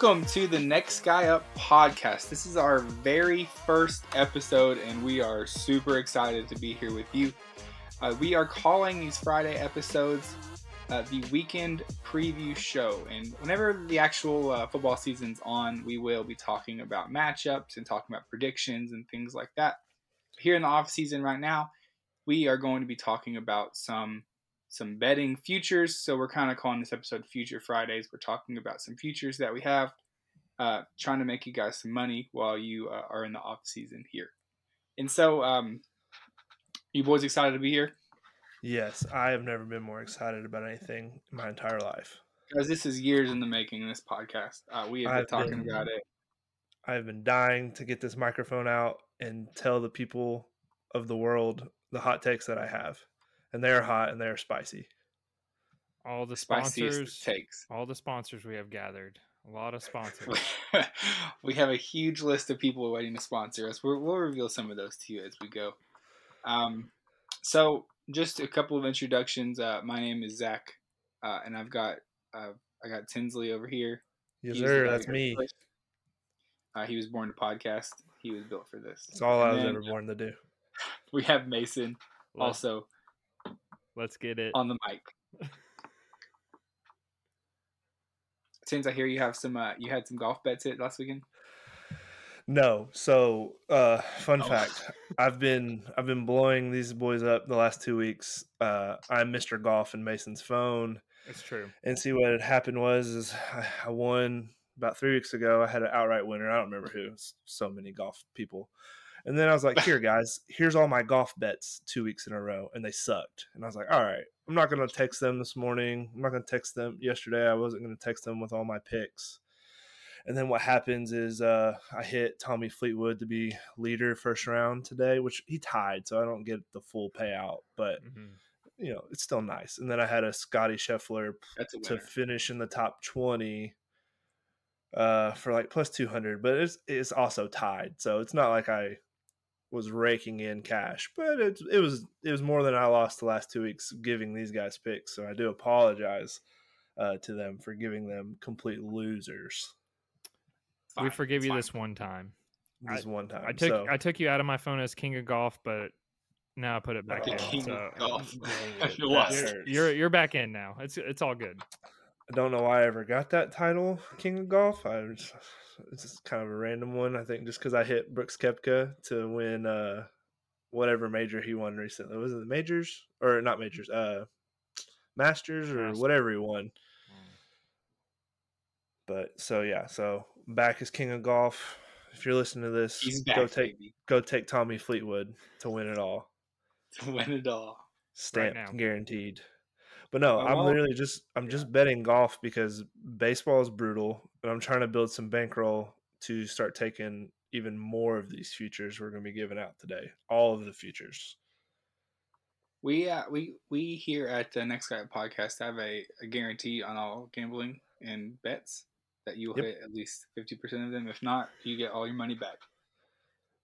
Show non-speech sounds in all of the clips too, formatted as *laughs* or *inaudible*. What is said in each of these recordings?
Welcome to the Next Guy Up podcast. This is our very first episode, and we are super excited to be here with you. Uh, we are calling these Friday episodes uh, the weekend preview show. And whenever the actual uh, football season's on, we will be talking about matchups and talking about predictions and things like that. Here in the off season right now, we are going to be talking about some some betting futures. So we're kind of calling this episode Future Fridays. We're talking about some futures that we have, uh, trying to make you guys some money while you uh, are in the off season here. And so, um, you boys excited to be here? Yes, I have never been more excited about anything in my entire life. Guys, this is years in the making. This podcast, uh, we have been I've talking been, about it. I've been dying to get this microphone out and tell the people of the world the hot takes that I have and they're hot and they're spicy. All the sponsors takes. All the sponsors we have gathered. A lot of sponsors. *laughs* we have a huge list of people waiting to sponsor us. we will reveal some of those to you as we go. Um, so, just a couple of introductions. Uh, my name is Zach, uh, and I've got uh, I got Tinsley over here. Yes, sir. That's me. Uh, he was born to podcast. He was built for this. That's all and I was then, ever born to do. *laughs* We have Mason, also Let's get it on the mic. Since I hear you have some, uh, you had some golf bets hit last weekend. No. So, uh, fun oh. fact: I've been I've been blowing these boys up the last two weeks. Uh, I'm Mr. Golf in Mason's phone. It's true. And see what had happened was is I won about three weeks ago. I had an outright winner. I don't remember who. So many golf people. And then I was like, *laughs* here, guys, here's all my golf bets two weeks in a row. And they sucked. And I was like, all right, I'm not going to text them this morning. I'm not going to text them yesterday. I wasn't going to text them with all my picks. And then what happens is uh, I hit Tommy Fleetwood to be leader first round today, which he tied. So I don't get the full payout. But. Mm-hmm you know, it's still nice. And then I had a Scotty Scheffler to finish in the top 20 uh, for like plus 200, but it's, it's also tied. So it's not like I was raking in cash, but it it was it was more than I lost the last two weeks giving these guys picks. So I do apologize uh, to them for giving them complete losers. Fine, we forgive you fine. this one time. This I, one time. I took so. I took you out of my phone as king of golf, but now I put it back oh, in. King so, of golf. *laughs* you're, you're you're back in now. It's it's all good. I don't know why I ever got that title, king of golf. I was it's just kind of a random one. I think just because I hit Brooks Koepka to win uh, whatever major he won recently. Was it the majors or not majors? Uh, Masters or whatever he won. Mm. But so yeah, so back as king of golf. If you're listening to this, back, go take baby. go take Tommy Fleetwood to win it all. *laughs* To win it all. Stamped, right guaranteed. But no, I'm literally just I'm yeah. just betting golf because baseball is brutal, and I'm trying to build some bankroll to start taking even more of these futures we're going to be giving out today. All of the futures. We uh, we we here at the Next Guy Podcast have a, a guarantee on all gambling and bets that you'll yep. hit at least fifty percent of them. If not, you get all your money back.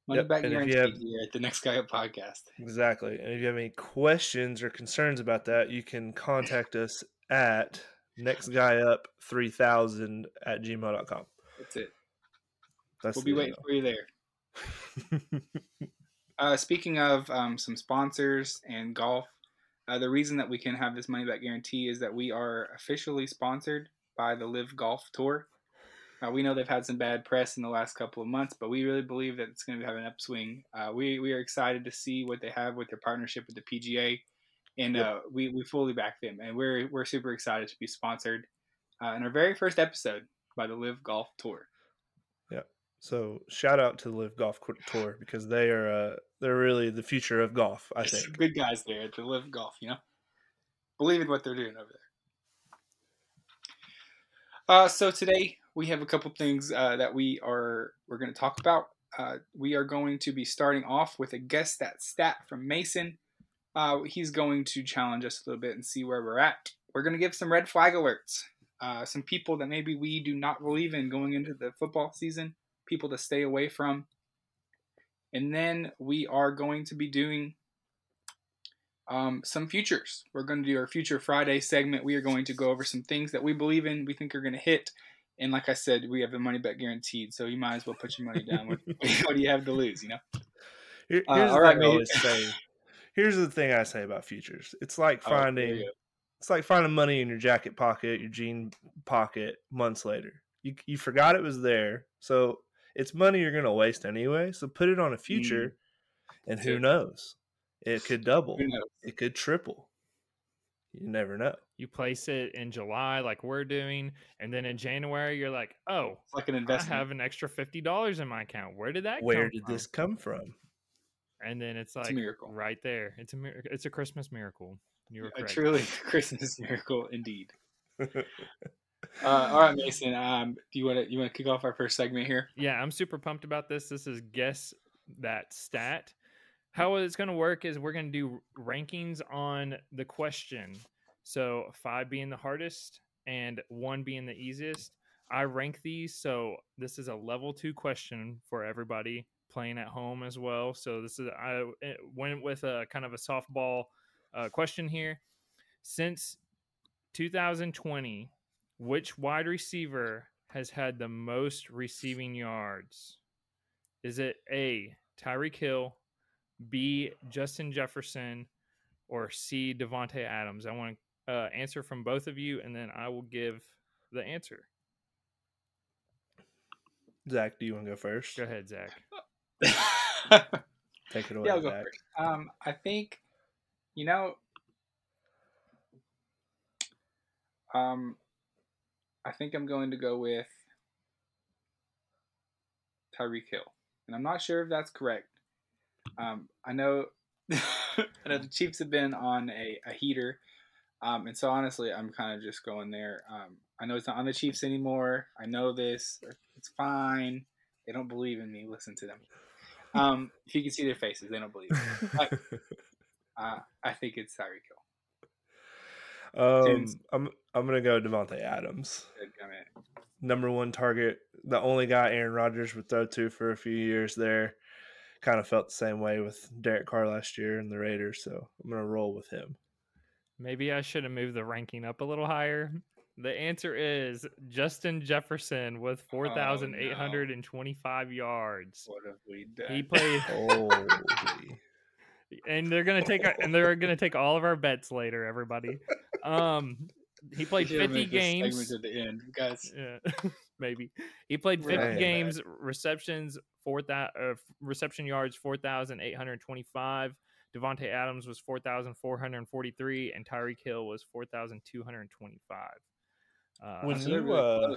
Money yep. back guarantee have, here at the Next Guy Up podcast. Exactly. And if you have any questions or concerns about that, you can contact us at nextguyup3000 at gmail.com. That's it. That's we'll be waiting for you there. *laughs* uh, speaking of um, some sponsors and golf, uh, the reason that we can have this money back guarantee is that we are officially sponsored by the LIV Golf Tour. Uh, we know they've had some bad press in the last couple of months, but we really believe that it's going to have an upswing. Uh, we we are excited to see what they have with their partnership with the PGA, and yep. uh, we we fully back them, and we're we're super excited to be sponsored uh, in our very first episode by the LIV Golf Tour. Yeah. So shout out to the LIV Golf Tour because they are uh, they're really the future of golf. I think good guys there at the LIV Golf. You know, believe in what they're doing over there. Uh, so today we have a couple things uh, that we are we're going to talk about. Uh, we are going to be starting off with a guess that stat from Mason. Uh, he's going to challenge us a little bit and see where we're at. We're going to give some red flag alerts. Uh, some people that maybe we do not believe in going into the football season, people to stay away from. And then we are going to be doing um, some futures. We're going to do our Future Friday segment. We are going to go over some things that we believe in, we think are going to hit, And like I said, we have the money back guaranteed, so you might as well put your money down. What, what do you have to lose? You know. Here, uh, here's uh, all right, I always say. Here's the thing I say about futures. It's like oh, finding, oh, it's like finding money in your jacket pocket, your jean pocket, months later. You you forgot it was there, so it's money you're going to waste anyway. So put it on a future, mm. and who knows? It could double. It could triple. You never know. You place it in July, like we're doing, and then in January, you're like, "Oh, it's like an investment. I have an extra fifty dollars in my account. Where did that? Where did from? this come from?" And then it's like it's miracle right there. It's a miracle. it's a Christmas miracle. You were a truly *laughs* Christmas miracle indeed. uh, all right, Mason. Um, do you want to you want to kick off our first segment here? Yeah, I'm super pumped about this. This is guess that stat how it's going to work is we're going to do rankings on the question. So five being the hardest and one being the easiest. I rank these. So this is a level two question for everybody playing at home as well. So this is I went with a kind of a softball uh, question here. Since 2020, which wide receiver has had the most receiving yards? Is it A. Tyreek Hill, B. Justin Jefferson, or C. Davante Adams? I want to uh, answer from both of you, and then I will give the answer. Zach, do you want to go first? Go ahead, Zach. *laughs* Take it away. Yeah, I'll go Zach. first. Um, I think, you know, um, I think I'm going to go with Tyreek Hill, and I'm not sure if that's correct. Um, I know, *laughs* I know the Chiefs have been on a, a heater, um, and so honestly, I'm kind of just going there. Um, I know it's not on the Chiefs anymore. I know this. It's fine. They don't believe in me. Listen to them. Um, if you can see their faces, they don't believe. But, *laughs* uh, I think it's Tyreek Hill. Um, I'm I'm gonna go Davante Adams. Number one target, the only guy Aaron Rodgers would throw to for a few years there kind of felt the same way with Derek Carr last year and the Raiders, so I'm gonna roll with him. Maybe I should have moved the ranking up a little higher. The answer is Justin Jefferson with 4,825 oh, no. yards. What have we done? He played. *laughs* and they're gonna take and they're gonna take all of our bets later. Everybody. Um, he played 50 games. at the end, guys. Yeah, *laughs* maybe he played 50 right. games, receptions, four uh, reception yards, 4,825. Davante Adams was 4,443, and Tyreek Hill was 4,225. Uh, when you, uh,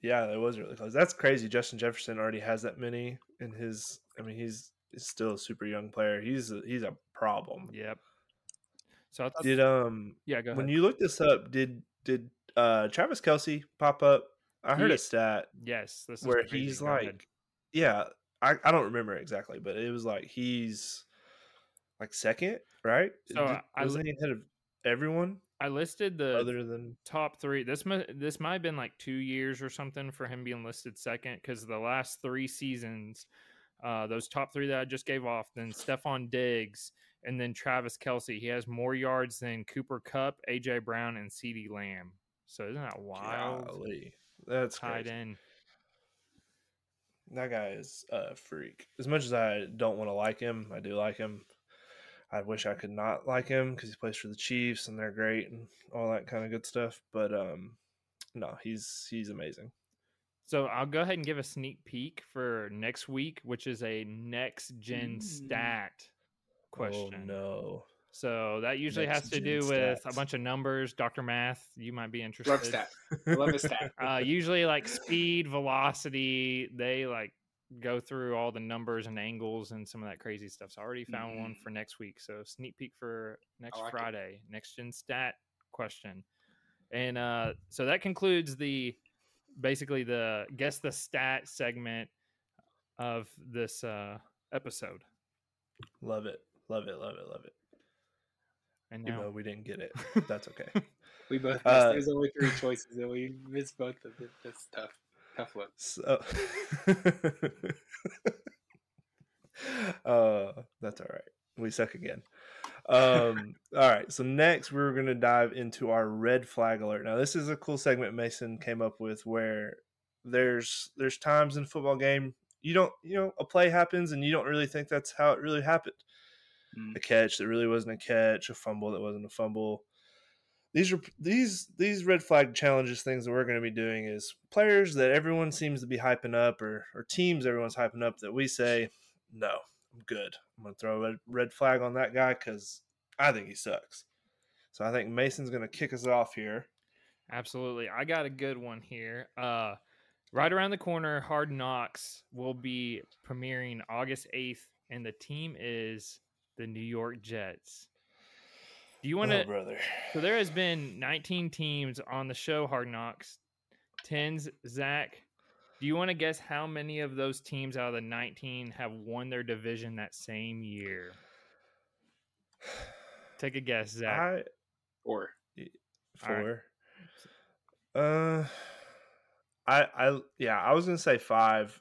yeah, that was really close. That's crazy. Justin Jefferson already has that many in his. I mean, he's, he's still a super young player. He's a, he's a problem. Yep. So did um yeah go ahead. when you looked this up did did uh Travis Kelce pop up? I heard he, a stat. Yes, this where he's like yeah, I, I don't remember exactly, but it was like he's like second, right? So Did, I wasn't ahead of everyone. I listed the other than top three. This might this might have been like two years or something for him being listed second because the last three seasons, uh, those top three that I just gave off, then Stefon Diggs and then Travis Kelce. He has more yards than Cooper Kupp, AJ Brown, and CeeDee Lamb. So isn't that wild? Golly. That's tied crazy. in. That guy is a freak. As much as I don't want to like him, I do like him. I wish I could not like him because he plays for the Chiefs and they're great and all that kind of good stuff. But um, no, he's he's amazing. So I'll go ahead and give a sneak peek for next week, which is a next gen stat oh, question. Oh no! So that usually Next has to do stats. with a bunch of numbers. Dr. Math, you might be interested. *laughs* Love stat. Love a stat. uh, usually like speed, velocity, they like go through all the numbers and angles and some of that crazy stuff. So I already found mm-hmm. one for next week. So sneak peek for next like Friday. It. Next gen stat question. And uh, so that concludes the basically the guess the stat segment of this uh, episode. Love it. Love it. Love it. Love it. And now Even we didn't get it. That's okay. *laughs* we both missed. Uh, There's only three choices, and we missed both of it. That's tough. Tough look. So, *laughs* uh, that's all right. We suck again. um, *laughs* all right. So next, we're going to dive into our red flag alert. Now, this is a cool segment Mason came up with where there's there's times in a football game you don't you know a play happens and you don't really think that's how it really happened. Mm. A catch that really wasn't a catch, a fumble that wasn't a fumble. These are these these red flag challenges things that we're going to be doing is players that everyone seems to be hyping up or or teams everyone's hyping up that we say no, I'm good. I'm going to throw a red, flag on that guy because I think he sucks. So I think Mason's going to kick us off here. Absolutely. I got a good one here. Uh, right around the corner, Hard Knocks will be premiering August 8th, and the team is the New York Jets. Do you want to? oh, brother? so there has been 19 teams on the show Hard Knocks. Tins, Zach, do you want to guess how many of those teams out of the 19 have won their division that same year? Take a guess, Zach. I Or All right. four. Uh, I I yeah, I was gonna say five.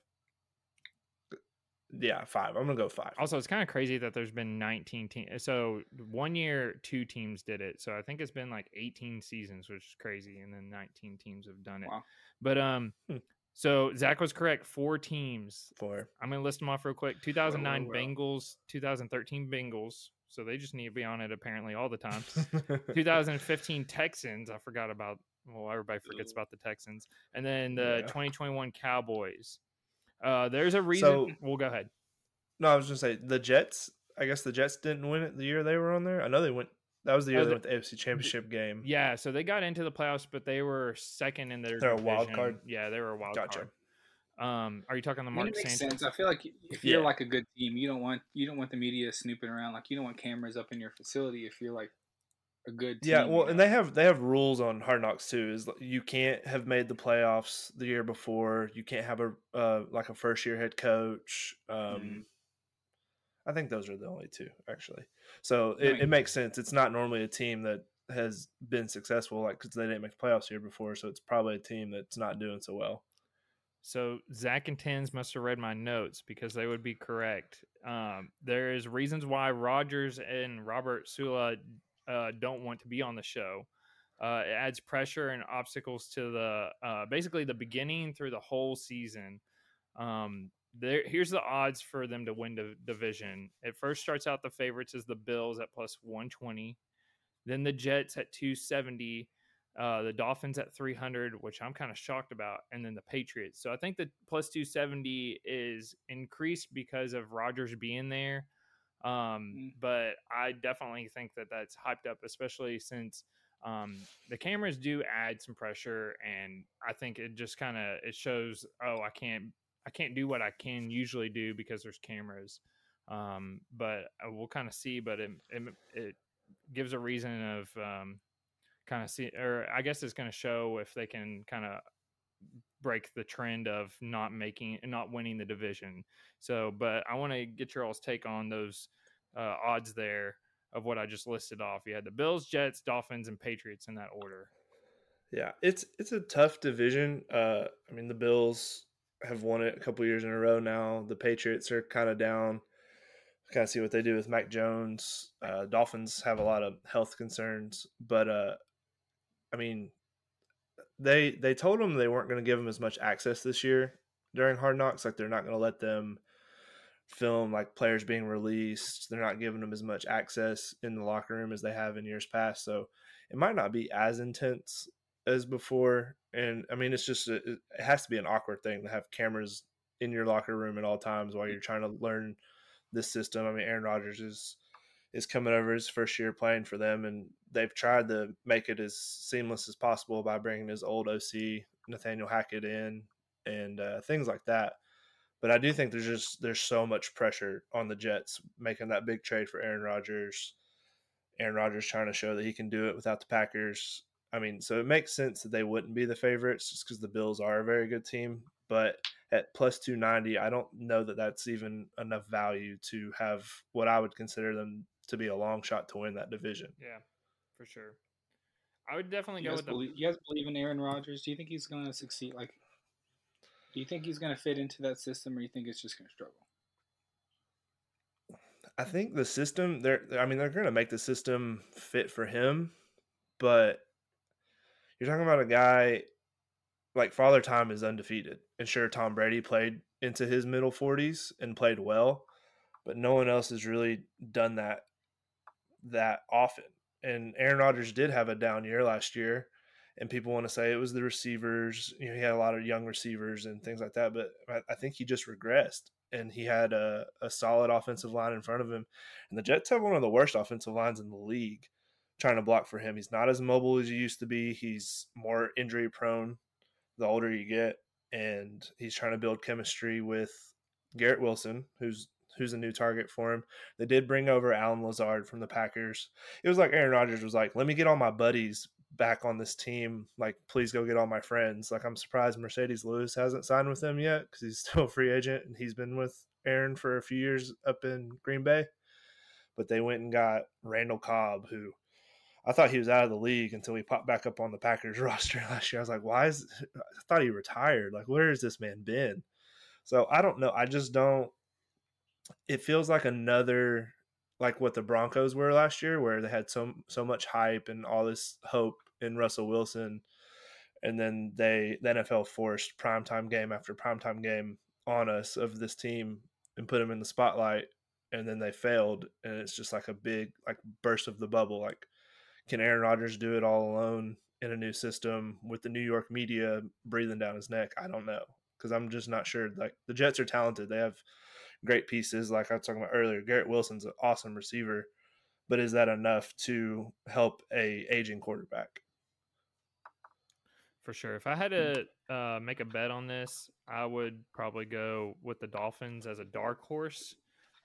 Yeah, five. I'm gonna go five. Also, it's kind of crazy that there's been 19 teams. So one year, two teams did it. So I think it's been like 18 seasons, which is crazy, and then 19 teams have done it. Wow. But um, Hmm. so Zach was correct. Four teams. Four. I'm gonna list them off real quick. 2009 well, well. Bengals, 2013 Bengals. So they just need to be on it apparently all the time. *laughs* 2015 Texans. I forgot about. Well, everybody forgets about the Texans, and then the Yeah. 2021 Cowboys. Uh, there's a reason. So- we'll go ahead. no, I was gonna say the Jets. I guess the Jets didn't win it the year they were on there. I know they went. That was the year Oh, they went to the AFC Championship game. Yeah, so they got into the playoffs, but they were second in their. They're a wild card? Yeah, they were a wild Gotcha. card. Um, are you talking the I mean, Mark it makes Sanchez? sense. I feel like if you're Yeah. like a good team, you don't want you don't want the media snooping around. Like you don't want cameras up in your facility if you're like a good team. Yeah, you well, know? and they have they have rules on Hard Knocks too. Is you can't have made the playoffs the year before. You can't have a uh, like a first year head coach. Um, Mhm. I think those are the only two actually. So it, mean- it makes sense. It's not normally a team that has been successful, like because they didn't make the playoffs the year before. So it's probably a team that's not doing so well. So Zach and Tins must have read my notes because they would be correct. Um, there is reasons why Rodgers and Robert Saleh uh, don't want to be on the show. Uh, it adds pressure and obstacles to the uh, basically the beginning through the whole season. Um, there, here's the odds for them to win the division. It first starts out the favorites is the Bills at plus 120, then the Jets at 270, uh, the Dolphins at 300, which I'm kind of shocked about, and then the Patriots. So I think the plus 270 is increased because of Rodgers being there. Um, Mm. But I definitely think that that's hyped up, especially since um, the cameras do add some pressure, and I think it just kind of it shows. Oh, I can't I can't do what I can usually do because there's cameras. Um, but uh, we'll kind of see. But it, it it gives a reason of um, kind of see, or I guess it's going to show if they can kind of break the trend of not making and not winning the division. So, but I want to get your all's take on those uh, odds there of what I just listed off. You had the Bills, Jets, Dolphins, and Patriots in that order. Yeah, it's it's a tough division. Uh, I mean, the Bills have won it a couple years in a row now. The Patriots are kind of down. Kind of see what they do with Mac Jones. Uh, Dolphins have a lot of health concerns, but uh, I mean, they they told them they weren't going to give them as much access this year during Hard Knocks. Like they're not going to let them film like players being released. They're not giving them as much access in the locker room as they have in years past. So it might not be as intense as before. And I mean, it's just a, it has to be an awkward thing to have cameras in your locker room at all times while mm. you're trying to learn this system. I mean, Aaron Rodgers is is coming over his first year playing for them, and they've tried to make it as seamless as possible by bringing his old OC Nathaniel Hackett in and uh, things like that. But I do think there's just there's so much pressure on the Jets making that big trade for Aaron Rodgers. Aaron Rodgers trying to show that he can do it without the Packers. I mean, so it makes sense that they wouldn't be the favorites just because the Bills are a very good team. But at plus 290, I don't know that that's even enough value to have what I would consider them to be a long shot to win that division. Yeah, for sure. I would definitely You go guys, with the. believe, you guys believe in Aaron Rodgers? Do you think he's going to succeed? Like, do you think he's going to fit into that system, or you think it's just going to struggle? I think the system they're I mean they're going to make the system fit for him, but you're talking about a guy like Father Time is undefeated. And sure Tom Brady played into his middle 40s and played well, but no one else has really done that that often. And Aaron Rodgers did have a down year last year, and people want to say it was the receivers. You know, he had a lot of young receivers and things like that, but I, think he just regressed. And he had a, a solid offensive line in front of him. And the Jets have one of the worst offensive lines in the league trying to block for him. He's not as mobile as he used to be. He's more injury prone the older you get. And he's trying to build chemistry with Garrett Wilson, who's who's a new target for him. They did bring over Allen Lazard from the Packers. It was like Aaron Rodgers was like, "Let me get all my buddies back on this team. Like, please go get all my friends." Like, I'm surprised Marcedes Lewis hasn't signed with them yet because he's *laughs* still a free agent and he's been with Aaron for a few years up in Green Bay. But they went and got Randall Cobb, who I thought he was out of the league until he popped back up on the Packers *laughs* roster last year. I was like, why is I thought he retired? Like, where has this man been? So I don't know. I just don't it feels like another like what the Broncos were last year, where they had so so much hype and all this hope in Russell Wilson, and then they the NFL forced primetime game after primetime game on us of this team and put them in the spotlight, and then they failed, and it's just like a big like burst of the bubble. Like, can Aaron Rodgers do it all alone in a new system with the New York media breathing down his neck? I don't know because I'm just not sure. Like the Jets are talented; they have great pieces. Like I was talking about earlier, Garrett Wilson's an awesome receiver, but is that enough to help a aging quarterback? For sure. If I had to uh, make a bet on this, I would probably go with the Dolphins as a dark horse.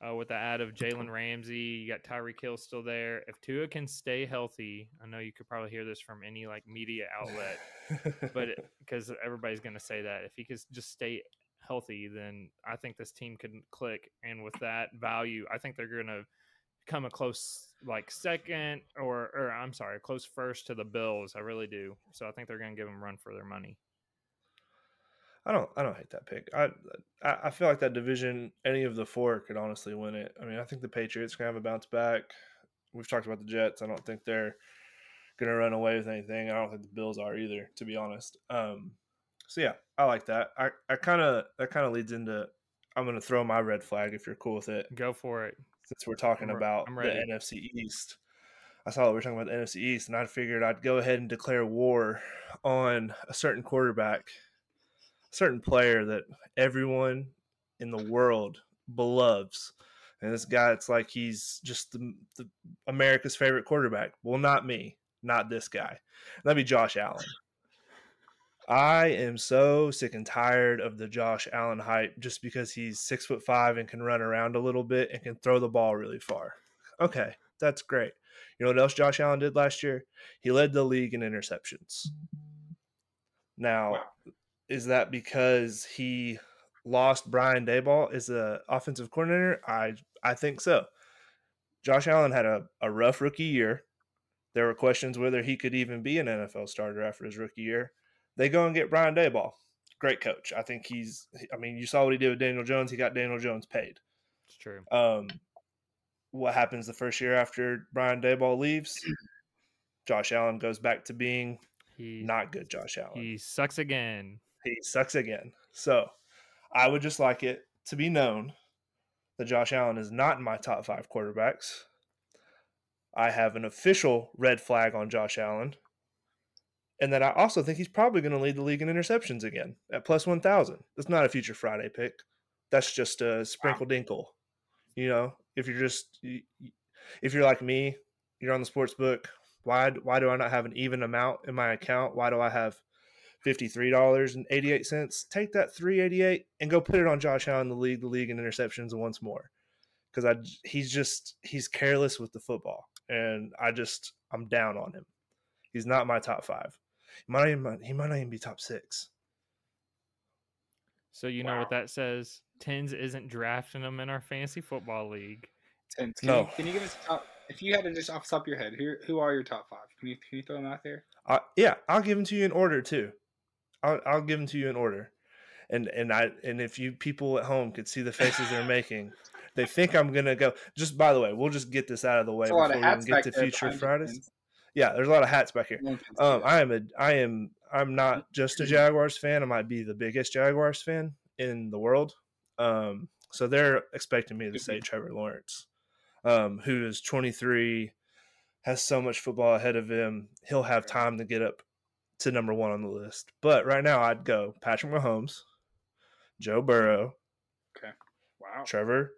Uh, with the add of Jalen *laughs* Ramsey, you got Tyreek Hill still there. If Tua can stay healthy, I know you could probably hear this from any like media outlet, but *laughs* because everybody's going to say that if he could just stay healthy, then I think this team can click. And with that value, I think they're going to come a close like second or or I'm sorry, close first to the Bills. I really do. So I think they're going to give them run for their money. I don't I don't hate that pick. I I feel like that division, any of the four could honestly win it. I mean, I think the Patriots can have a bounce back. We've talked about the Jets. I don't think they're gonna run away with anything. I don't think the Bills are either, to be honest. Um, so yeah, I like that. I, I kind of that kind of leads into I'm going to throw my red flag if you're cool with it. Go for it. Since we're talking I'm, about I'm the. NFC East, I saw that we are talking about the NFC East, and I figured I'd go ahead and declare war on a certain quarterback, a certain player that everyone in the world beloves. And this guy, it's like he's just the, the America's favorite quarterback. Well, not me, not this guy. That'd be Josh Allen. I am so sick and tired of the Josh Allen hype just because he's six foot five and can run around a little bit and can throw the ball really far. Okay, that's great. You know what else Josh Allen did last year? He led the league in interceptions. Now, Wow. is that because he lost Brian Daboll as the offensive coordinator? I I think so. Josh Allen had a, a rough rookie year. There were questions whether he could even be an NFL starter after his rookie year. They go and get Brian Daboll. Great coach. I think he's I mean, you saw what he did with Daniel Jones. He got Daniel Jones paid. It's true. Um, what happens the first year after Brian Daboll leaves? Josh Allen goes back to being He not good Josh Allen. he sucks again. he sucks again. So I would just like it to be known that Josh Allen is not in my top five quarterbacks. I have an official red flag on Josh Allen. And that I also think he's probably going to lead the league in interceptions again at plus 1,000. That's not a future Friday pick. That's just a sprinkle dinkle. You know, if you're just, if you're like me, you're on the sports book. Why, why do I not have an even amount in my account? Why do I have $53.88. Take that 388 and go put it on Josh Allen, the league, the league in interceptions once more. Because I he's just he's careless with the football. And I just I'm down on him. He's not my top five. He might even he might not even be top six. So you know what that says? Tins isn't drafting them in our fantasy football league. Ten. Can, No. you, can you give us a top? If you had to just off the top of your head, who who are your top five? Can you can you throw them out there? Uh, yeah, I'll give them to you in order too. I'll I'll give them to you in order. And and I and if you people at home could see the faces they're making, they think I'm gonna go. Just by the way, we'll just get this out of the way There's a lot before we even get to future behind you, Fridays. Yeah, there's a lot of hats back here. No one can see Um. I am a, I am, I'm not just a Jaguars fan. I might be the biggest Jaguars fan in the world. Um, so they're expecting me to say. Trevor Lawrence, um, who is 23, has so much football ahead of him. He'll have time to get up to number one on the list. But right now, I'd go Patrick Mahomes, Joe Burrow, okay, wow. Trevor,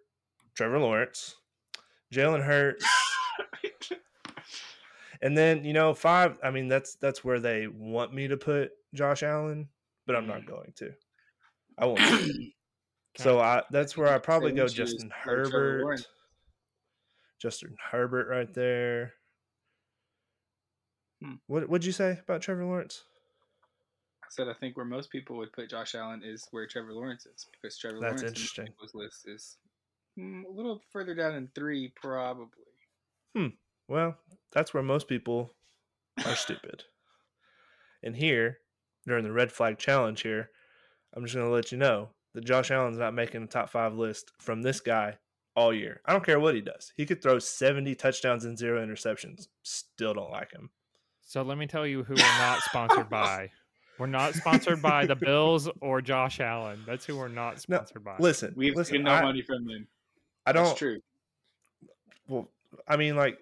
Trevor Lawrence, Jalen Hurts. And then you know five. I mean that's that's where they want me to put Josh Allen, but I'm not Mm. going to. I won't. *coughs* so I that's where I probably go Justin to go Trevor Herbert. Justin Herbert right there. Hmm. What what'd you say about Trevor Lawrence? I said I think where most people would put Josh Allen is where Trevor Lawrence is because Trevor That's Lawrence interesting. people's list is mm, a little further down in three, probably. Well, that's where most people are stupid. And here, during the red flag challenge here, I'm just going to let you know that Josh Allen's not making the top five list from this guy all year. I don't care what he does. He could throw 70 touchdowns and zero interceptions. Still don't like him. So let me tell you who we're not sponsored *laughs* by. We're not sponsored by the Bills or Josh Allen. That's who we're not No, sponsored by. Listen, We've listen, taken no I, money from them. I That's don't. true. Well, I mean, like,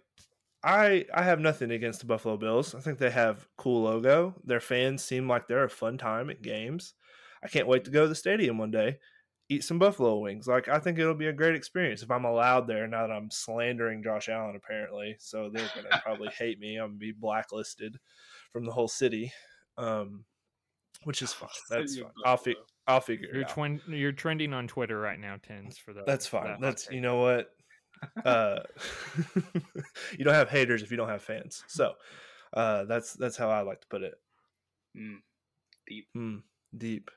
I I have nothing against the Buffalo Bills. I think they have cool logo. Their fans seem like they're a fun time at games. I can't wait to go to the stadium one day, eat some buffalo wings. Like, I think it'll be a great experience if I'm allowed there. Now that I'm slandering Josh Allen, apparently, so they're gonna *laughs* probably hate me. I'm gonna be blacklisted from the whole city, um, which is fine. *laughs* That's City fine. I'll fi- I'll figure You're it twin, You're trending on Twitter right now, Tins for that. That's fine. that That's you know what. Uh, *laughs* you don't have haters if you don't have fans. So uh, that's that's how I like to put it. Mm, deep. Hmm, deep.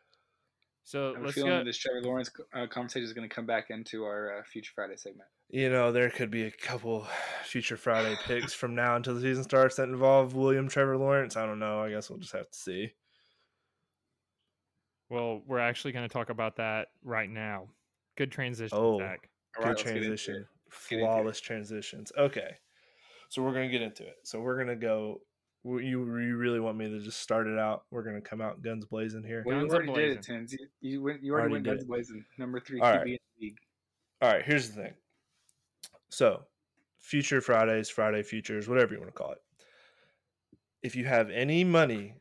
So I have a let's feeling go. this Trevor Lawrence uh, conversation is going to come back into our uh, future Friday segment. You know there could be a couple future Friday picks from now until the season starts that involve William Trevor Lawrence. I don't know. I guess we'll just have to see. Well, we're actually going to talk about that right now. Good transition, Oh. Zach. Good right, let's get into transition. It. get into it. Flawless transitions. Okay. So we're gonna get into it. So we're gonna go. You you really want me to just start it out? We're gonna come out guns blazing here. Well, you Guns already did it, a-blazing. Tins. You, you, went, you already, Already went did guns it. blazing. Number three All QB right. in the league. All right, here's the thing. So, future Fridays, Friday futures, whatever you want to call it. If you have any money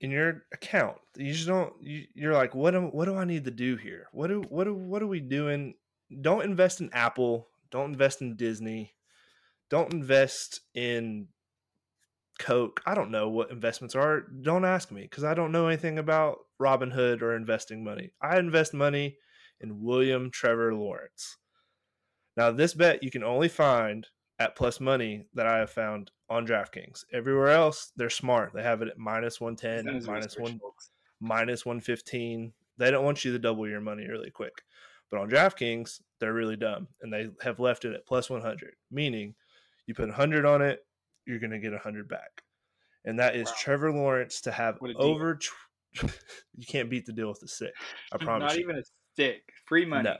in your account, you just don't. You, you're like, what am, What do I need to do here? What do What do What are we doing? Don't invest in Apple. Don't invest in Disney. Don't invest in Coke. I don't know what investments are. Don't ask me because I don't know anything about Robinhood or investing money. I invest money in William Trevor Lawrence. Now, this bet you can only find at plus money that I have found on DraftKings. Everywhere else, they're smart. They have it at 110, is minus research, one, minus 115. They don't want you to double your money really quick. But on DraftKings, they're really dumb and they have left it at plus 100, meaning you put 100 on it, you're going to get 100 back. And that is Wow. Trevor Lawrence to have What a deal. over. Tw- *laughs* you can't beat the deal with the sick. I promise Not you. even a stick. Free money. No.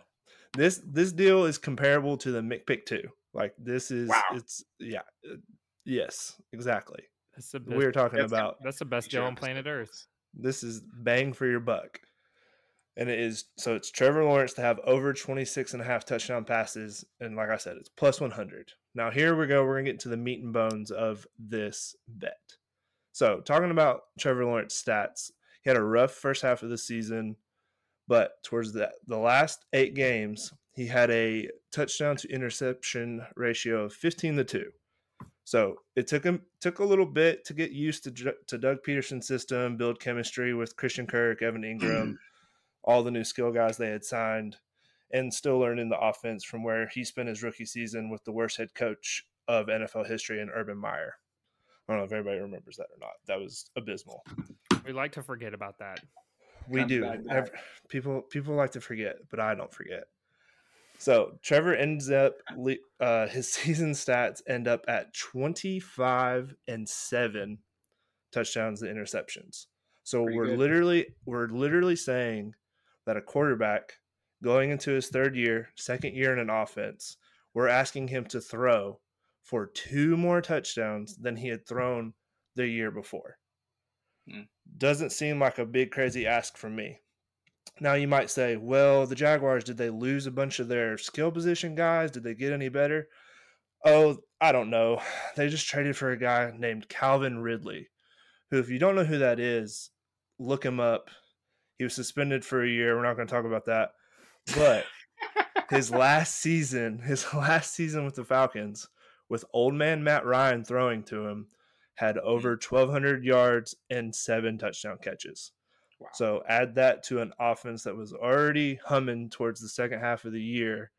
This this deal is comparable to the McPick 2. Like this is Wow. it's yeah. uh, Yes, exactly. That's the best, We were talking That's about that's the best deal on planet Earth. this is bang for your buck. And it is so it's Trevor Lawrence to have over 26 and a half touchdown passes. And like I said, it's plus 100. Now, here we go. We're going to get to the meat and bones of this bet. So, talking about Trevor Lawrence stats, he had a rough first half of the season, but towards the, the last eight games, he had a touchdown to interception ratio of 15 to 2. So it took him took a little bit to get used to to Doug Pederson's system, build chemistry with Christian Kirk, Evan Engram, *clears throat* all the new skill guys they had signed, and still learning the offense from where he spent his rookie season with the worst head coach of NFL history in Urban Meyer. I don't know if everybody remembers that or not. That was abysmal. We like to forget about that. We Kind do. bad guy. Ev- people people like to forget, but I don't forget. So Trevor ends up uh, his *laughs* season stats end up at twenty five and seven touchdowns and interceptions. So Pretty we're good. literally we're literally saying that a quarterback going into his third year, second year in an offense, we're asking him to throw for two more touchdowns than he had thrown the year before. Hmm. Doesn't seem like a big crazy ask from me. Now you might say, well, the Jaguars, did they lose a bunch of their skill position guys? Did they get any better? Oh, I don't know. They just traded for a guy named Calvin Ridley, who, if you don't know who that is, look him up. He was suspended for a year. We're not going to talk about that. But his *laughs* last season, his *laughs* last season with the Falcons, with old man Matt Ryan throwing to him, had mm-hmm. over 1,200 yards and seven touchdown catches. Wow. So add that to an offense that was already humming towards the second half of the year.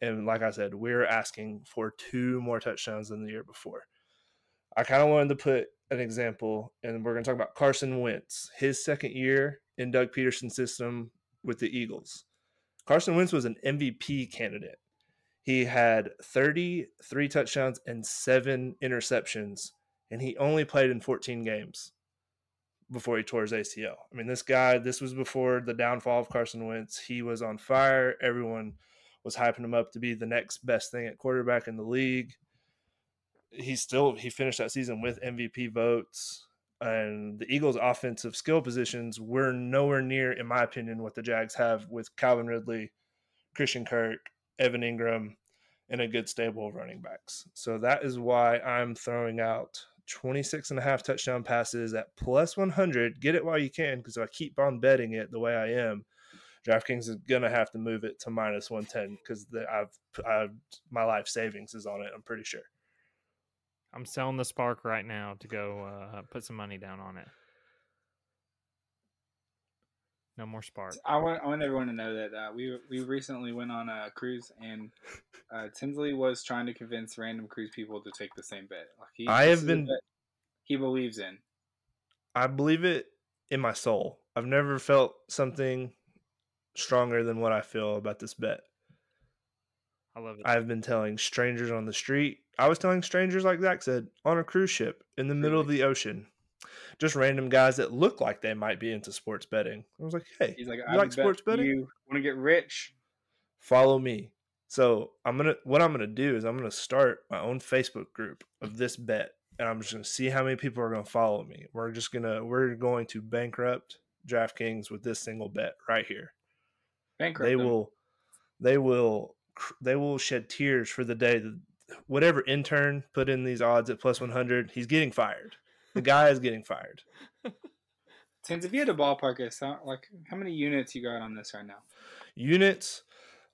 And like I said, we're asking for two more touchdowns than the year before. I kind of wanted to put an example, and we're going to talk about Carson Wentz, his second year in Doug Pederson's system with the Eagles. Carson Wentz was an MVP candidate. He had 33 touchdowns and seven interceptions, and he only played in 14 games before he tore his ACL. I mean, this guy, this was before the downfall of Carson Wentz. He was on fire. Everyone was hyping him up to be the next best thing at quarterback in the league. He still he finished that season with MVP votes. And the Eagles' offensive skill positions were nowhere near, in my opinion, what the Jags have with Calvin Ridley, Christian Kirk, Evan Engram, and a good stable of running backs. So that is why I'm throwing out 26 and a half touchdown passes at plus 100. Get it while you can because if I keep on betting it the way I am, DraftKings is gonna have to move it to minus 110 because I've, I've my life savings is on it. I'm pretty sure. I'm selling the spark right now to go uh, put some money down on it. No more spark. I want I want everyone to know that uh, we we recently went on a cruise and uh, Tinsley was trying to convince random cruise people to take the same bet. Like he, I have been- he believes in. I believe it in my soul. I've never felt something stronger than what I feel about this bet. I love it. I've been telling strangers on the street. I was telling strangers, like Zach said, on a cruise ship in the middle of the ocean. Just random guys that look like they might be into sports betting. I was like, hey, He's like, you I like bet sports betting? You want to get rich? follow me. So I'm gonna what I'm gonna do is I'm gonna start my own Facebook group of this bet, and I'm just gonna see how many people are gonna follow me. We're just gonna we're going to bankrupt DraftKings with this single bet right here. Bankrupt. they them. will they will they will shed tears for the day that whatever intern put in these odds at plus 100 he's getting fired. The guy is getting fired. Tins, if you had a ballpark us, how, like how many units you got on this right now? units?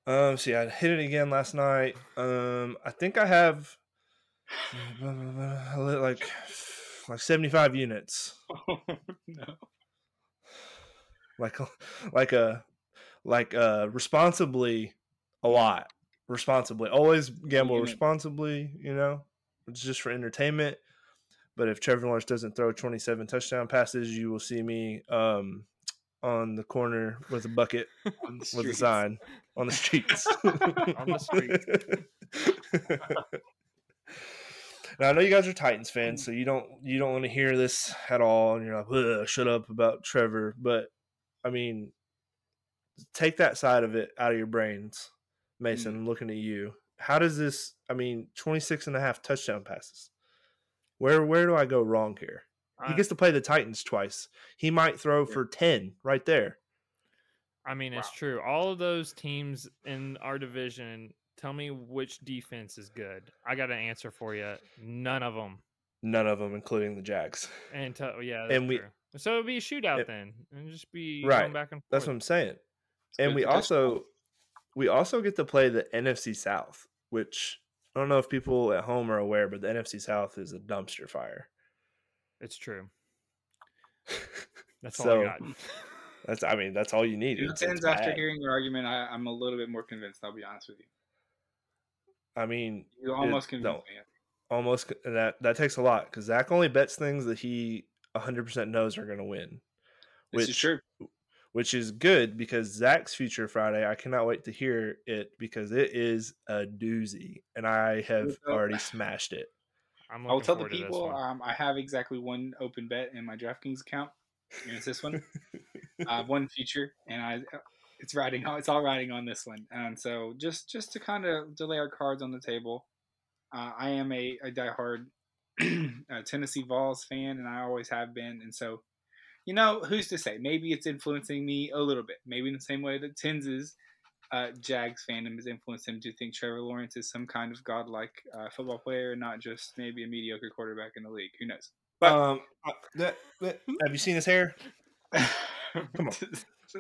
Um see i hit it again last night. Um i think i have *sighs* like like 75 units. *laughs* No. like *laughs* like a like uh responsibly a lot responsibly. Always gamble responsibly you know? It's just for entertainment. But if trevor lawrence doesn't throw 27 touchdown passes you will see me um on the corner with a bucket *laughs* with a sign on the streets. *laughs* On the streets. *laughs* now I know you guys are Titans fans, so you don't you don't want to hear this at all, and you're like, "Ugh, "Shut up about Trevor." But I mean, take that side of it out of your brains, Mason. Mm. I'm looking at you. How does this? I mean, 26 and a half touchdown passes. Where where do I go wrong here? He gets to play the Titans twice. He might throw Yeah. for 10 right there. I mean, it's true. All of those teams in our division, tell me which defense is good. I got an answer for you. None of them. None of them, including the Jags. And tell yeah, And we- true. So it'd be a shootout it- then, and just be Right. going back and forth. That's what I'm saying. And we for also we also get to play the NFC South, which I don't know if people at home are aware, but the NFC South is a dumpster fire. It's true. *laughs* That's all So, I got. *laughs* That's I mean that's all you need. You know, It's- it's after bad. hearing your argument, I, I'm a little bit more convinced. I'll be honest with you. I mean, You almost no. convinced me. almost c- that that takes a lot because Zach only bets things that he 100 percent knows are going to win, This is which true. Which is good because Zach's future Friday. I cannot wait to hear it because it is a doozy, and I have *laughs* already smashed it. I'm I will tell the forward to this people um, I have exactly one open bet in my DraftKings account, and it's this one. *laughs* I have one future, and I it's riding. It's all riding on this one. And so just just to kind of delay our cards on the table, uh, I am a, a diehard *clears throat* uh, Tennessee Vols fan, and I always have been. And so, you know, who's to say? Maybe it's influencing me a little bit. Maybe in the same way that Tins' uh, Jags fandom has influenced him to think Trevor Lawrence is some kind of godlike uh, football player, and not just maybe a mediocre quarterback in the league. Who knows? But um, uh, that, that- have you seen his hair? *laughs* come on,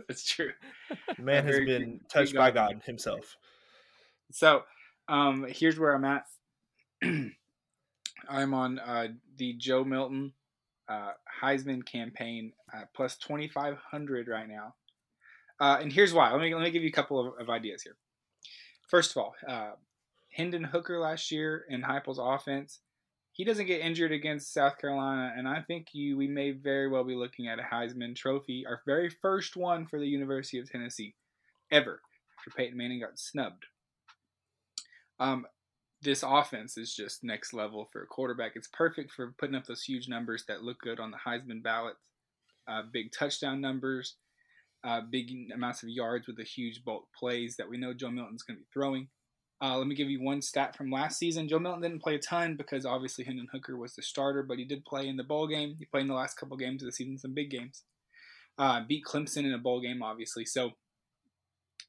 that's true. The man has been touched by God. God himself. So, um, here's where I'm at. *clears throat* I'm on uh, the Joe Milton uh, Heisman campaign plus 2,500 right now. Uh, and here's why. Let me let me give you a couple of, of ideas here. First of all, uh, Hendon Hooker last year in Heupel's offense, he doesn't get injured against South Carolina, and I think you we may very well be looking at a Heisman Trophy, our very first one for the University of Tennessee, ever after Peyton Manning got snubbed. Um, this offense is just next level for a quarterback. It's perfect for putting up those huge numbers that look good on the Heisman ballots. Uh, big touchdown numbers, uh, big amounts of yards with the huge bulk plays that we know Joe Milton's going to be throwing. Uh, let me give you one stat from last season. Joe Milton didn't play a ton because obviously Hendon Hooker was the starter, but he did play in the bowl game. He played in the last couple games of the season, some big games. Uh, beat Clemson in a bowl game, obviously. So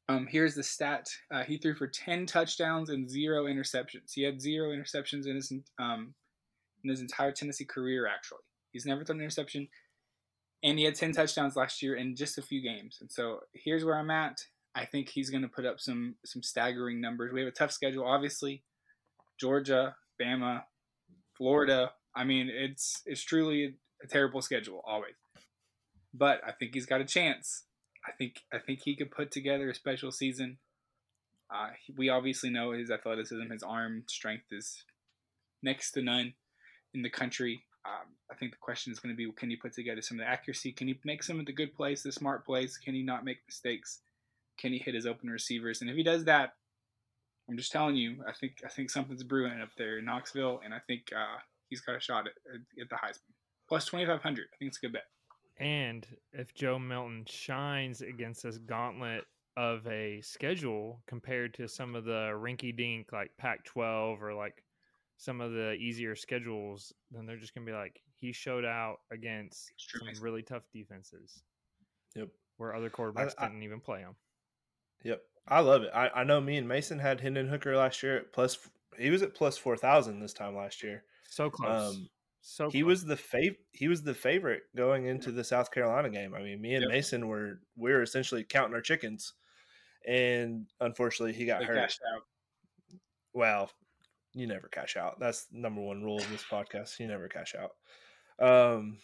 um, here's the stat. Uh, he threw for 10 touchdowns and zero interceptions. He had zero interceptions in his um, in his entire Tennessee career. Actually, he's never thrown an interception, and he had 10 touchdowns last year in just a few games. And so here's where I'm at. I think he's going to put up some some staggering numbers. We have a tough schedule, obviously. Georgia, Bama, Florida. I mean, it's it's truly a terrible schedule always. But I think he's got a chance. I think I think he could put together a special season. Uh, we obviously know his athleticism, his arm strength is next to none in the country. Um, I think the question is going to be: Can he put together some of the accuracy? Can he make some of the good plays, the smart plays? Can he not make mistakes? Can he hit his open receivers? And if he does that, I'm just telling you, I think I think something's brewing up there in Knoxville, and I think uh, he's got a shot at, at the Heisman. Plus 2,500. I think it's a good bet. And if Joe Milton shines against this gauntlet of a schedule compared to some of the rinky dink like Pac 12 or like some of the easier schedules, then they're just going to be like, he showed out against some really tough defenses Yep. where other quarterbacks I- didn't even play him. Yep. I love it. I, I know me and Mason had Hendon Hooker last year at plus he was at plus four thousand this time last year. So close. Um, so he close. was the fav- he was the favorite going into the South Carolina game. I mean, me and Yep. Mason were we were essentially counting our chickens, and unfortunately he got They hurt. Well, you never cash out. That's the number one rule of this podcast. You never cash out. Um,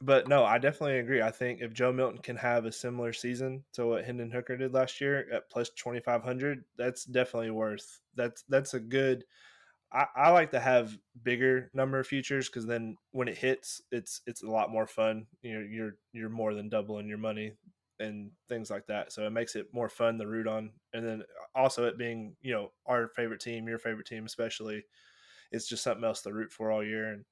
but no, I definitely agree. I think if Joe Milton can have a similar season to what Hendon Hooker did last year at plus twenty five hundred, that's definitely worth. That's that's a good. I, I like to have bigger number of futures because then when it hits, it's it's a lot more fun. You're you're you're more than doubling your money and things like that. So it makes it more fun to root on. And then also it being, you know, our favorite team, your favorite team especially, it's just something else to root for all year. And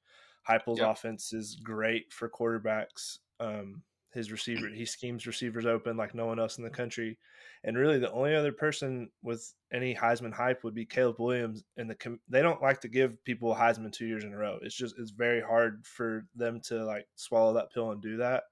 Heupel's Yep. offense is great for quarterbacks. Um, his receiver, he schemes receivers open like no one else in the country. And really, the only other person with any Heisman hype would be Caleb Williams. And the they don't like to give people Heisman two years in a row. It's just it's very hard for them to like swallow that pill and do that.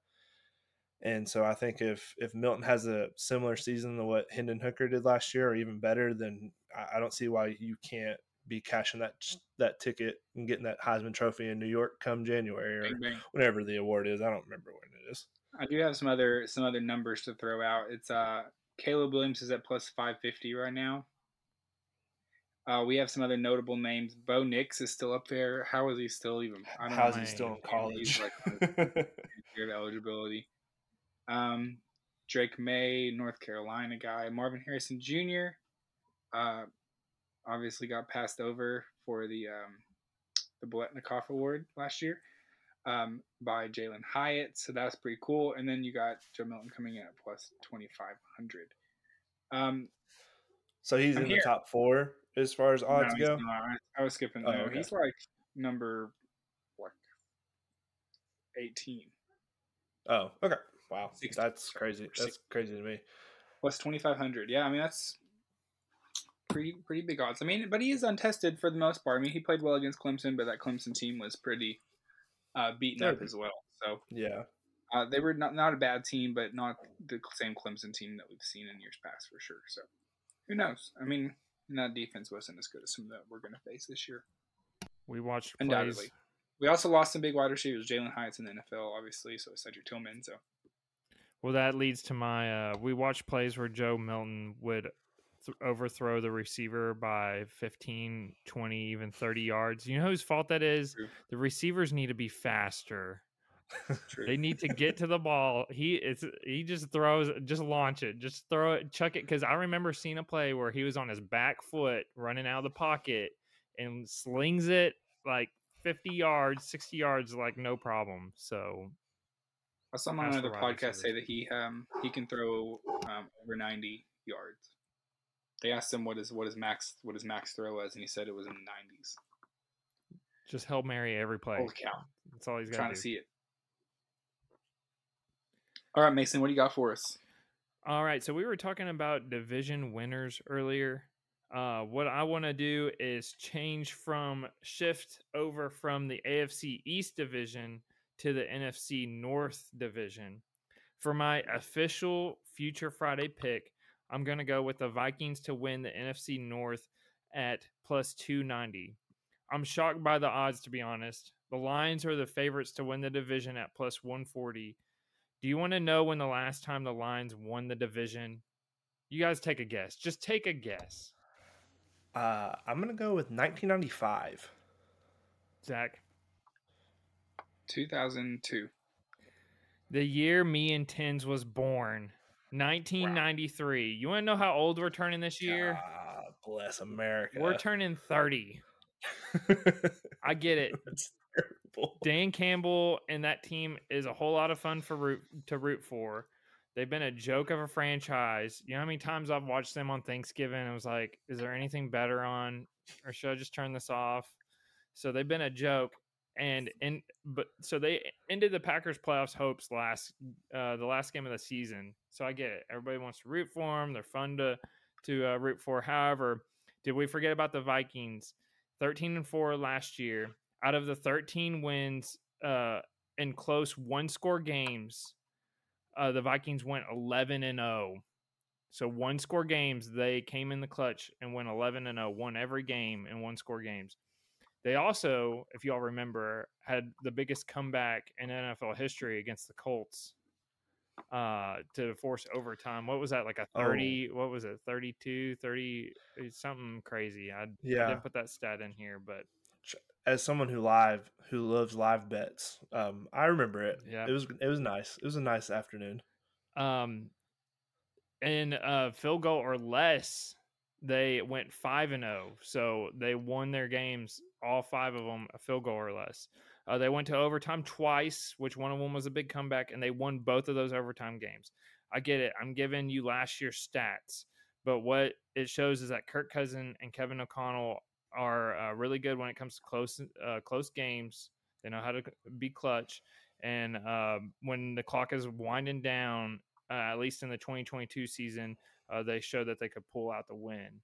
And so I think if if Milton has a similar season to what Hendon Hooker did last year, or even better, then I, I don't see why you can't be cashing that that ticket and getting that Heisman Trophy in New York come January or Bang, bang. whenever the award is. I don't remember when it is. I do have some other some other numbers to throw out. It's uh Caleb Williams is at plus five fifty right now. Uh, we have some other notable names. Bo Nix is still up there. How is he still even? I don't know How's know. he still in college? like *laughs* eligibility. Um, Drake Maye, North Carolina guy. Marvin Harrison Jr. Uh, obviously got passed over for the um, the Biletnikoff Award last year um, by Jalen Hyatt. So that's pretty cool. And then you got Joe Milton coming in at plus 2,500. Um, so he's I'm in here. the top four as far as odds no, go. not. I, was skipping. Oh, no, okay. he's like number like 18. Oh, okay. Wow, 60, that's crazy. That's crazy to me. plus 2500. Yeah, I mean that's pretty pretty big odds. I mean, but he is untested for the most part. I mean, he played well against Clemson, but that Clemson team was pretty uh, beaten up They're- as well. So Yeah. uh, they were not not a bad team, but not the same Clemson team that we've seen in years past for sure. So who knows? I mean, that defense wasn't as good as some that we're going to face this year. We watched Undoubtedly. plays. We also lost some big wide receivers. Jalen Hyatt's in the NFL, obviously, so is Cedric Tillman. So Well, that leads to my. Uh, we watched plays where Joe Milton would th- overthrow the receiver by 15, 20, even 30 yards. You know whose fault that is? True. The receivers need to be faster. They need to get to the ball. He it's he just throws, just launch it, just throw it, chuck it. Because I remember seeing a play where he was on his back foot running out of the pocket and slings it like 50 yards, 60 yards, like no problem. So I saw him on another podcast say that he um he can throw um, over ninety yards. They asked him what his what his max what his max throw was, and he said it was in the nineties. just help Mary every play. Holy cow! That's all he's got Trying to to do. see it. All right, Mason, what do you got for us? All right, so we were talking about division winners earlier. Uh, what I want to do is change from shift over from the AFC East division to the NFC North division. For my official future Friday pick, I'm going to go with the Vikings to win the NFC North at plus 290. I'm shocked by the odds, to be honest. The Lions are the favorites to win the division at plus 140. Do you want to know when the last time the Lions won the division? You guys take a guess. Just take a guess. Uh, I'm gonna go with 1995. Zack, Two thousand two. the year me and Tins was born, 1993. You want to know how old we're turning this year? God bless America. We're turning 30. *laughs* I get it. Dan Campbell and that team is a whole lot of fun for root to root for. They've been a joke of a franchise. You know how many times I've watched them on Thanksgiving and was like, is there anything better on or should I just turn this off? So they've been a joke. And and but so they ended the Packers playoffs hopes last uh the last game of the season. So I get it. Everybody wants to root for them. They're fun to to uh, root for. However, did we forget about the Vikings? 13 and 4 last year. Out of the 13 wins uh, in close one score games, uh, the Vikings went 11 and 0. So one score games, they came in the clutch and went 11 and 0, won every game in one score games. They also, if y'all remember, had the biggest comeback in NFL history against the Colts uh to force overtime. What was that like a Oh. 30 what was it? 32, 30 something crazy. I, I Yeah. didn't put that stat in here, but As someone who live who loves live bets, um, I remember it. Yeah. It was it was nice. It was a nice afternoon. um in uh field goal or less they went 5 and 0 so they won their games all five of them a field goal or less. Uh, they went to overtime twice which one of them was a big comeback and they won both of those overtime games. I get it i'm giving you last year's stats but what it shows is that kirk cousin and kevin o'connell are uh, really good when it comes to close uh, close games. They know how to be clutch and um, when the clock is winding down uh, at least in the 2022 season, uh, they showed that they could pull out the win.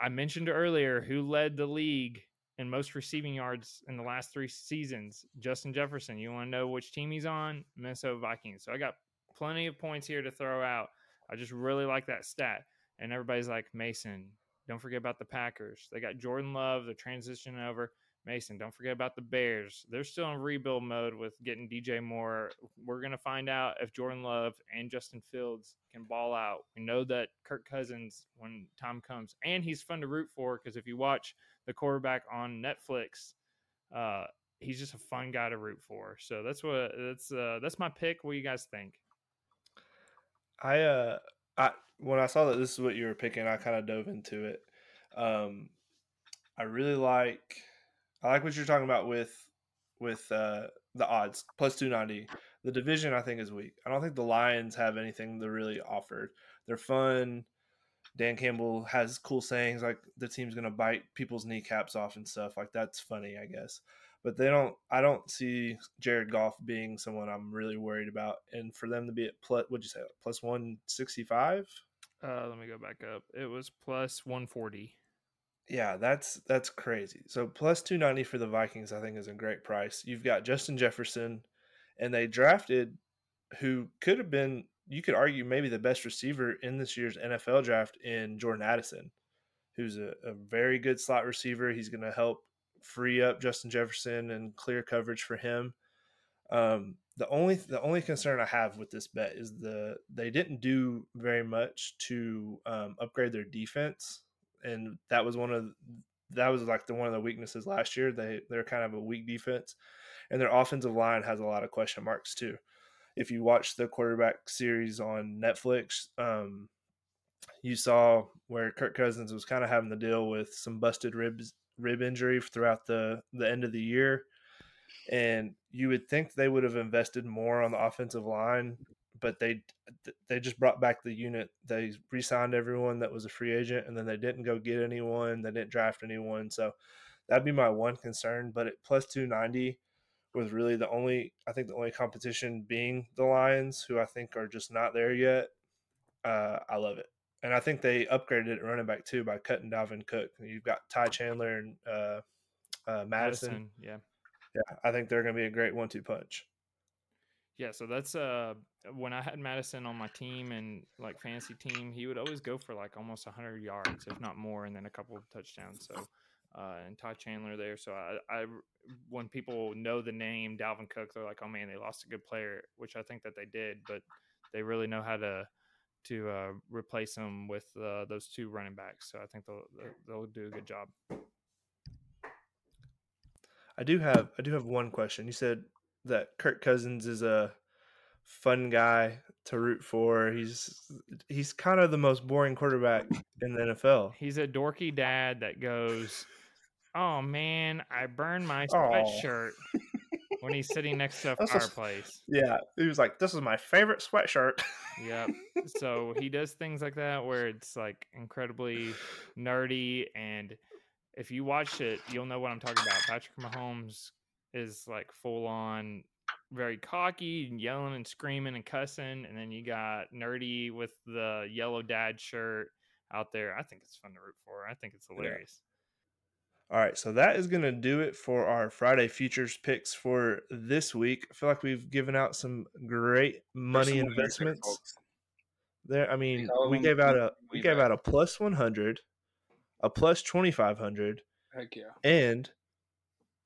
I mentioned earlier who led the league in most receiving yards in the last three seasons. Justin Jefferson. You want to know which team he's on? Minnesota Vikings. So I got plenty of points here to throw out. I just really like that stat. And everybody's like, Mason, don't forget about the Packers. They got Jordan Love. They're transitioning over. Mason, don't forget about the Bears. They're still in rebuild mode with getting DJ Moore. We're going to find out if Jordan Love and Justin Fields can ball out. We know that Kirk Cousins, when time comes, and he's fun to root for because if you watch the quarterback on Netflix, uh, he's just a fun guy to root for. So that's what that's uh, that's my pick. What do you guys think? I uh I when I saw that this is what you were picking, I kind of dove into it. Um I really like I like what you're talking about with with uh the odds plus 290. The division I think is weak. I don't think the Lions have anything to really offer. They're fun. Dan Campbell has cool sayings like the team's going to bite people's kneecaps off and stuff. Like that's funny, I guess. but they don't. I don't see Jared Goff being someone I'm really worried about. And for them to be at plus, what'd you say, plus one sixty five? Uh, let me go back up. It was plus one forty. Yeah, that's that's crazy. So plus two ninety for the Vikings, I think, is a great price. You've got Justin Jefferson, and they drafted who could have been. You could argue maybe the best receiver in this year's NFL draft in Jordan Addison, who's a, a very good slot receiver. He's going to help free up Justin Jefferson and clear coverage for him. Um, the only the only concern I have with this bet is the they didn't do very much to um, upgrade their defense, and that was one of that was like the one of the weaknesses last year. They they're kind of a weak defense, and their offensive line has a lot of question marks too. If you watch the quarterback series on Netflix, um, you saw where Kirk Cousins was kind of having to deal with some busted ribs rib injury throughout the the end of the year, and you would think they would have invested more on the offensive line, but they they just brought back the unit. They re-signed everyone that was a free agent, and then they didn't go get anyone. They didn't draft anyone, so that'd be my one concern. But at plus two ninety, was really the only I think the only competition being the Lions, who I think are just not there yet. Uh, I love it and I think they upgraded it running back too by cutting Dalvin Cook. You've got Ty Chandler and uh, uh, Mattison. Mattison. Yeah, yeah. I think they're going to be a great one-two punch. Yeah, so that's uh when I had Mattison on my team and like fantasy team, he would always go for like almost 100 yards, if not more, and then a couple of touchdowns. So, uh, and Ty Chandler there. So I, I, when people know the name Dalvin Cook, they're like, oh man, they lost a good player, which I think that they did, but they really know how to to uh, replace him with uh, those two running backs. So I think they'll they'll do a good job. I do have I do have one question. You said that Kirk Cousins is a fun guy to root for. He's he's kind of the most boring quarterback in the NFL. He's a dorky dad that goes, "Oh man, I burned my sweatshirt." when he's sitting next to a *laughs* fireplace. yeah, he was like, "This is my favorite sweatshirt." yep. So he does things like that where it's like incredibly nerdy, and if you watch it, you'll know what I'm talking about. Patrick Mahomes is like full on very cocky and yelling and screaming and cussing and then you got nerdy with the yellow dad shirt out there i think it's fun to root for i think it's hilarious. All right, so that is going to do it for our Friday futures picks for this week. I feel like we've given out some great money some investments. There, I mean, we gave out a we gave out a plus one hundred, a plus twenty five hundred, heck yeah, and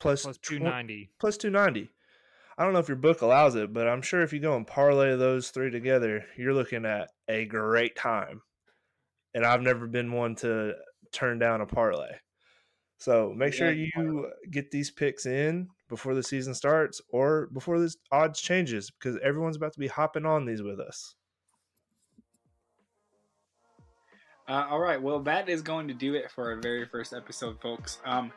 plus, plus two ninety, plus two ninety. I don't know if your book allows it, but I'm sure if you go and parlay those three together, you're looking at a great time. And I've never been one to turn down a parlay. So make sure you get these picks in before the season starts or before this odds changes because everyone's about to be hopping on these with us. Uh, all right, well that is going to do it for our very first episode, folks. Um,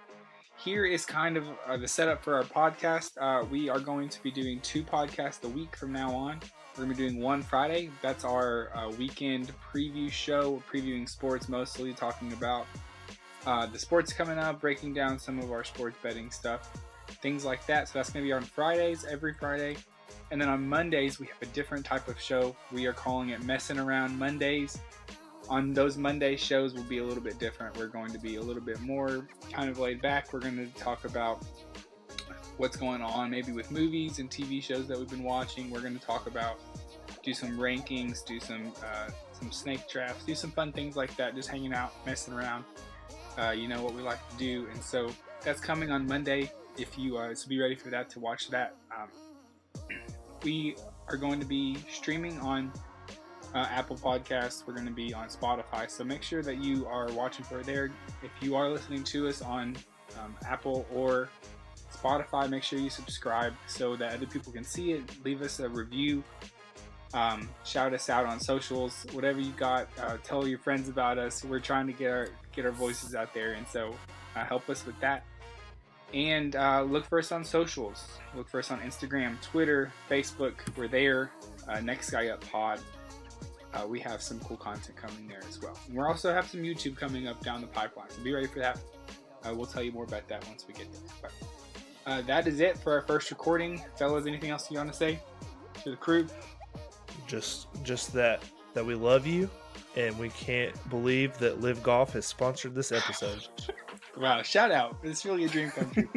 here is kind of uh, the setup for our podcast. Uh, we are going to be doing two podcasts a week from now on. We're going to be doing one Friday. That's our uh, weekend preview show, previewing sports mostly, talking about uh, the sports coming up, breaking down some of our sports betting stuff, things like that. So that's going to be on Fridays, every Friday. And then on Mondays, we have a different type of show. We are calling it Messing Around Mondays. On those Monday shows, will be a little bit different. We're going to be a little bit more kind of laid back. We're going to talk about what's going on, maybe with movies and TV shows that we've been watching. We're going to talk about, do some rankings, do some uh, some snake drafts, do some fun things like that. Just hanging out, messing around. Uh, you know what we like to do, and so that's coming on Monday. If you uh, so be ready for that to watch that. Um, *clears throat* we are going to be streaming on uh, Apple Podcasts. We're going to be on Spotify, so make sure that you are watching for there. If you are listening to us on um, Apple or Spotify, make sure you subscribe so that other people can see it. Leave us a review. Um, shout us out on socials, whatever you got. Uh, tell your friends about us. We're trying to get our get our voices out there, and so uh, help us with that. And uh, look for us on socials. Look for us on Instagram, Twitter, Facebook. We're there. Uh, Next Guy Up Pod. Uh, we have some cool content coming there as well. And we also have some YouTube coming up down the pipeline, so be ready for that. Uh, we'll tell you more about that once we get there. But uh, that is it for our first recording. Fellas, anything else you want to say to the crew? Just just that that we love you and we can't believe that LIV Golf has sponsored this episode. *laughs* Wow, shout out. It's really a dream come true.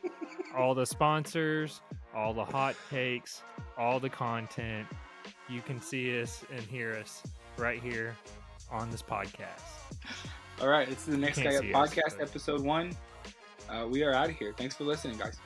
*laughs* all the sponsors, all the hot takes, all the content. You can see us and hear us right here on this podcast. All right, this is the Next Guy us, podcast, but- episode one. Uh, we are out of here. Thanks for listening, guys.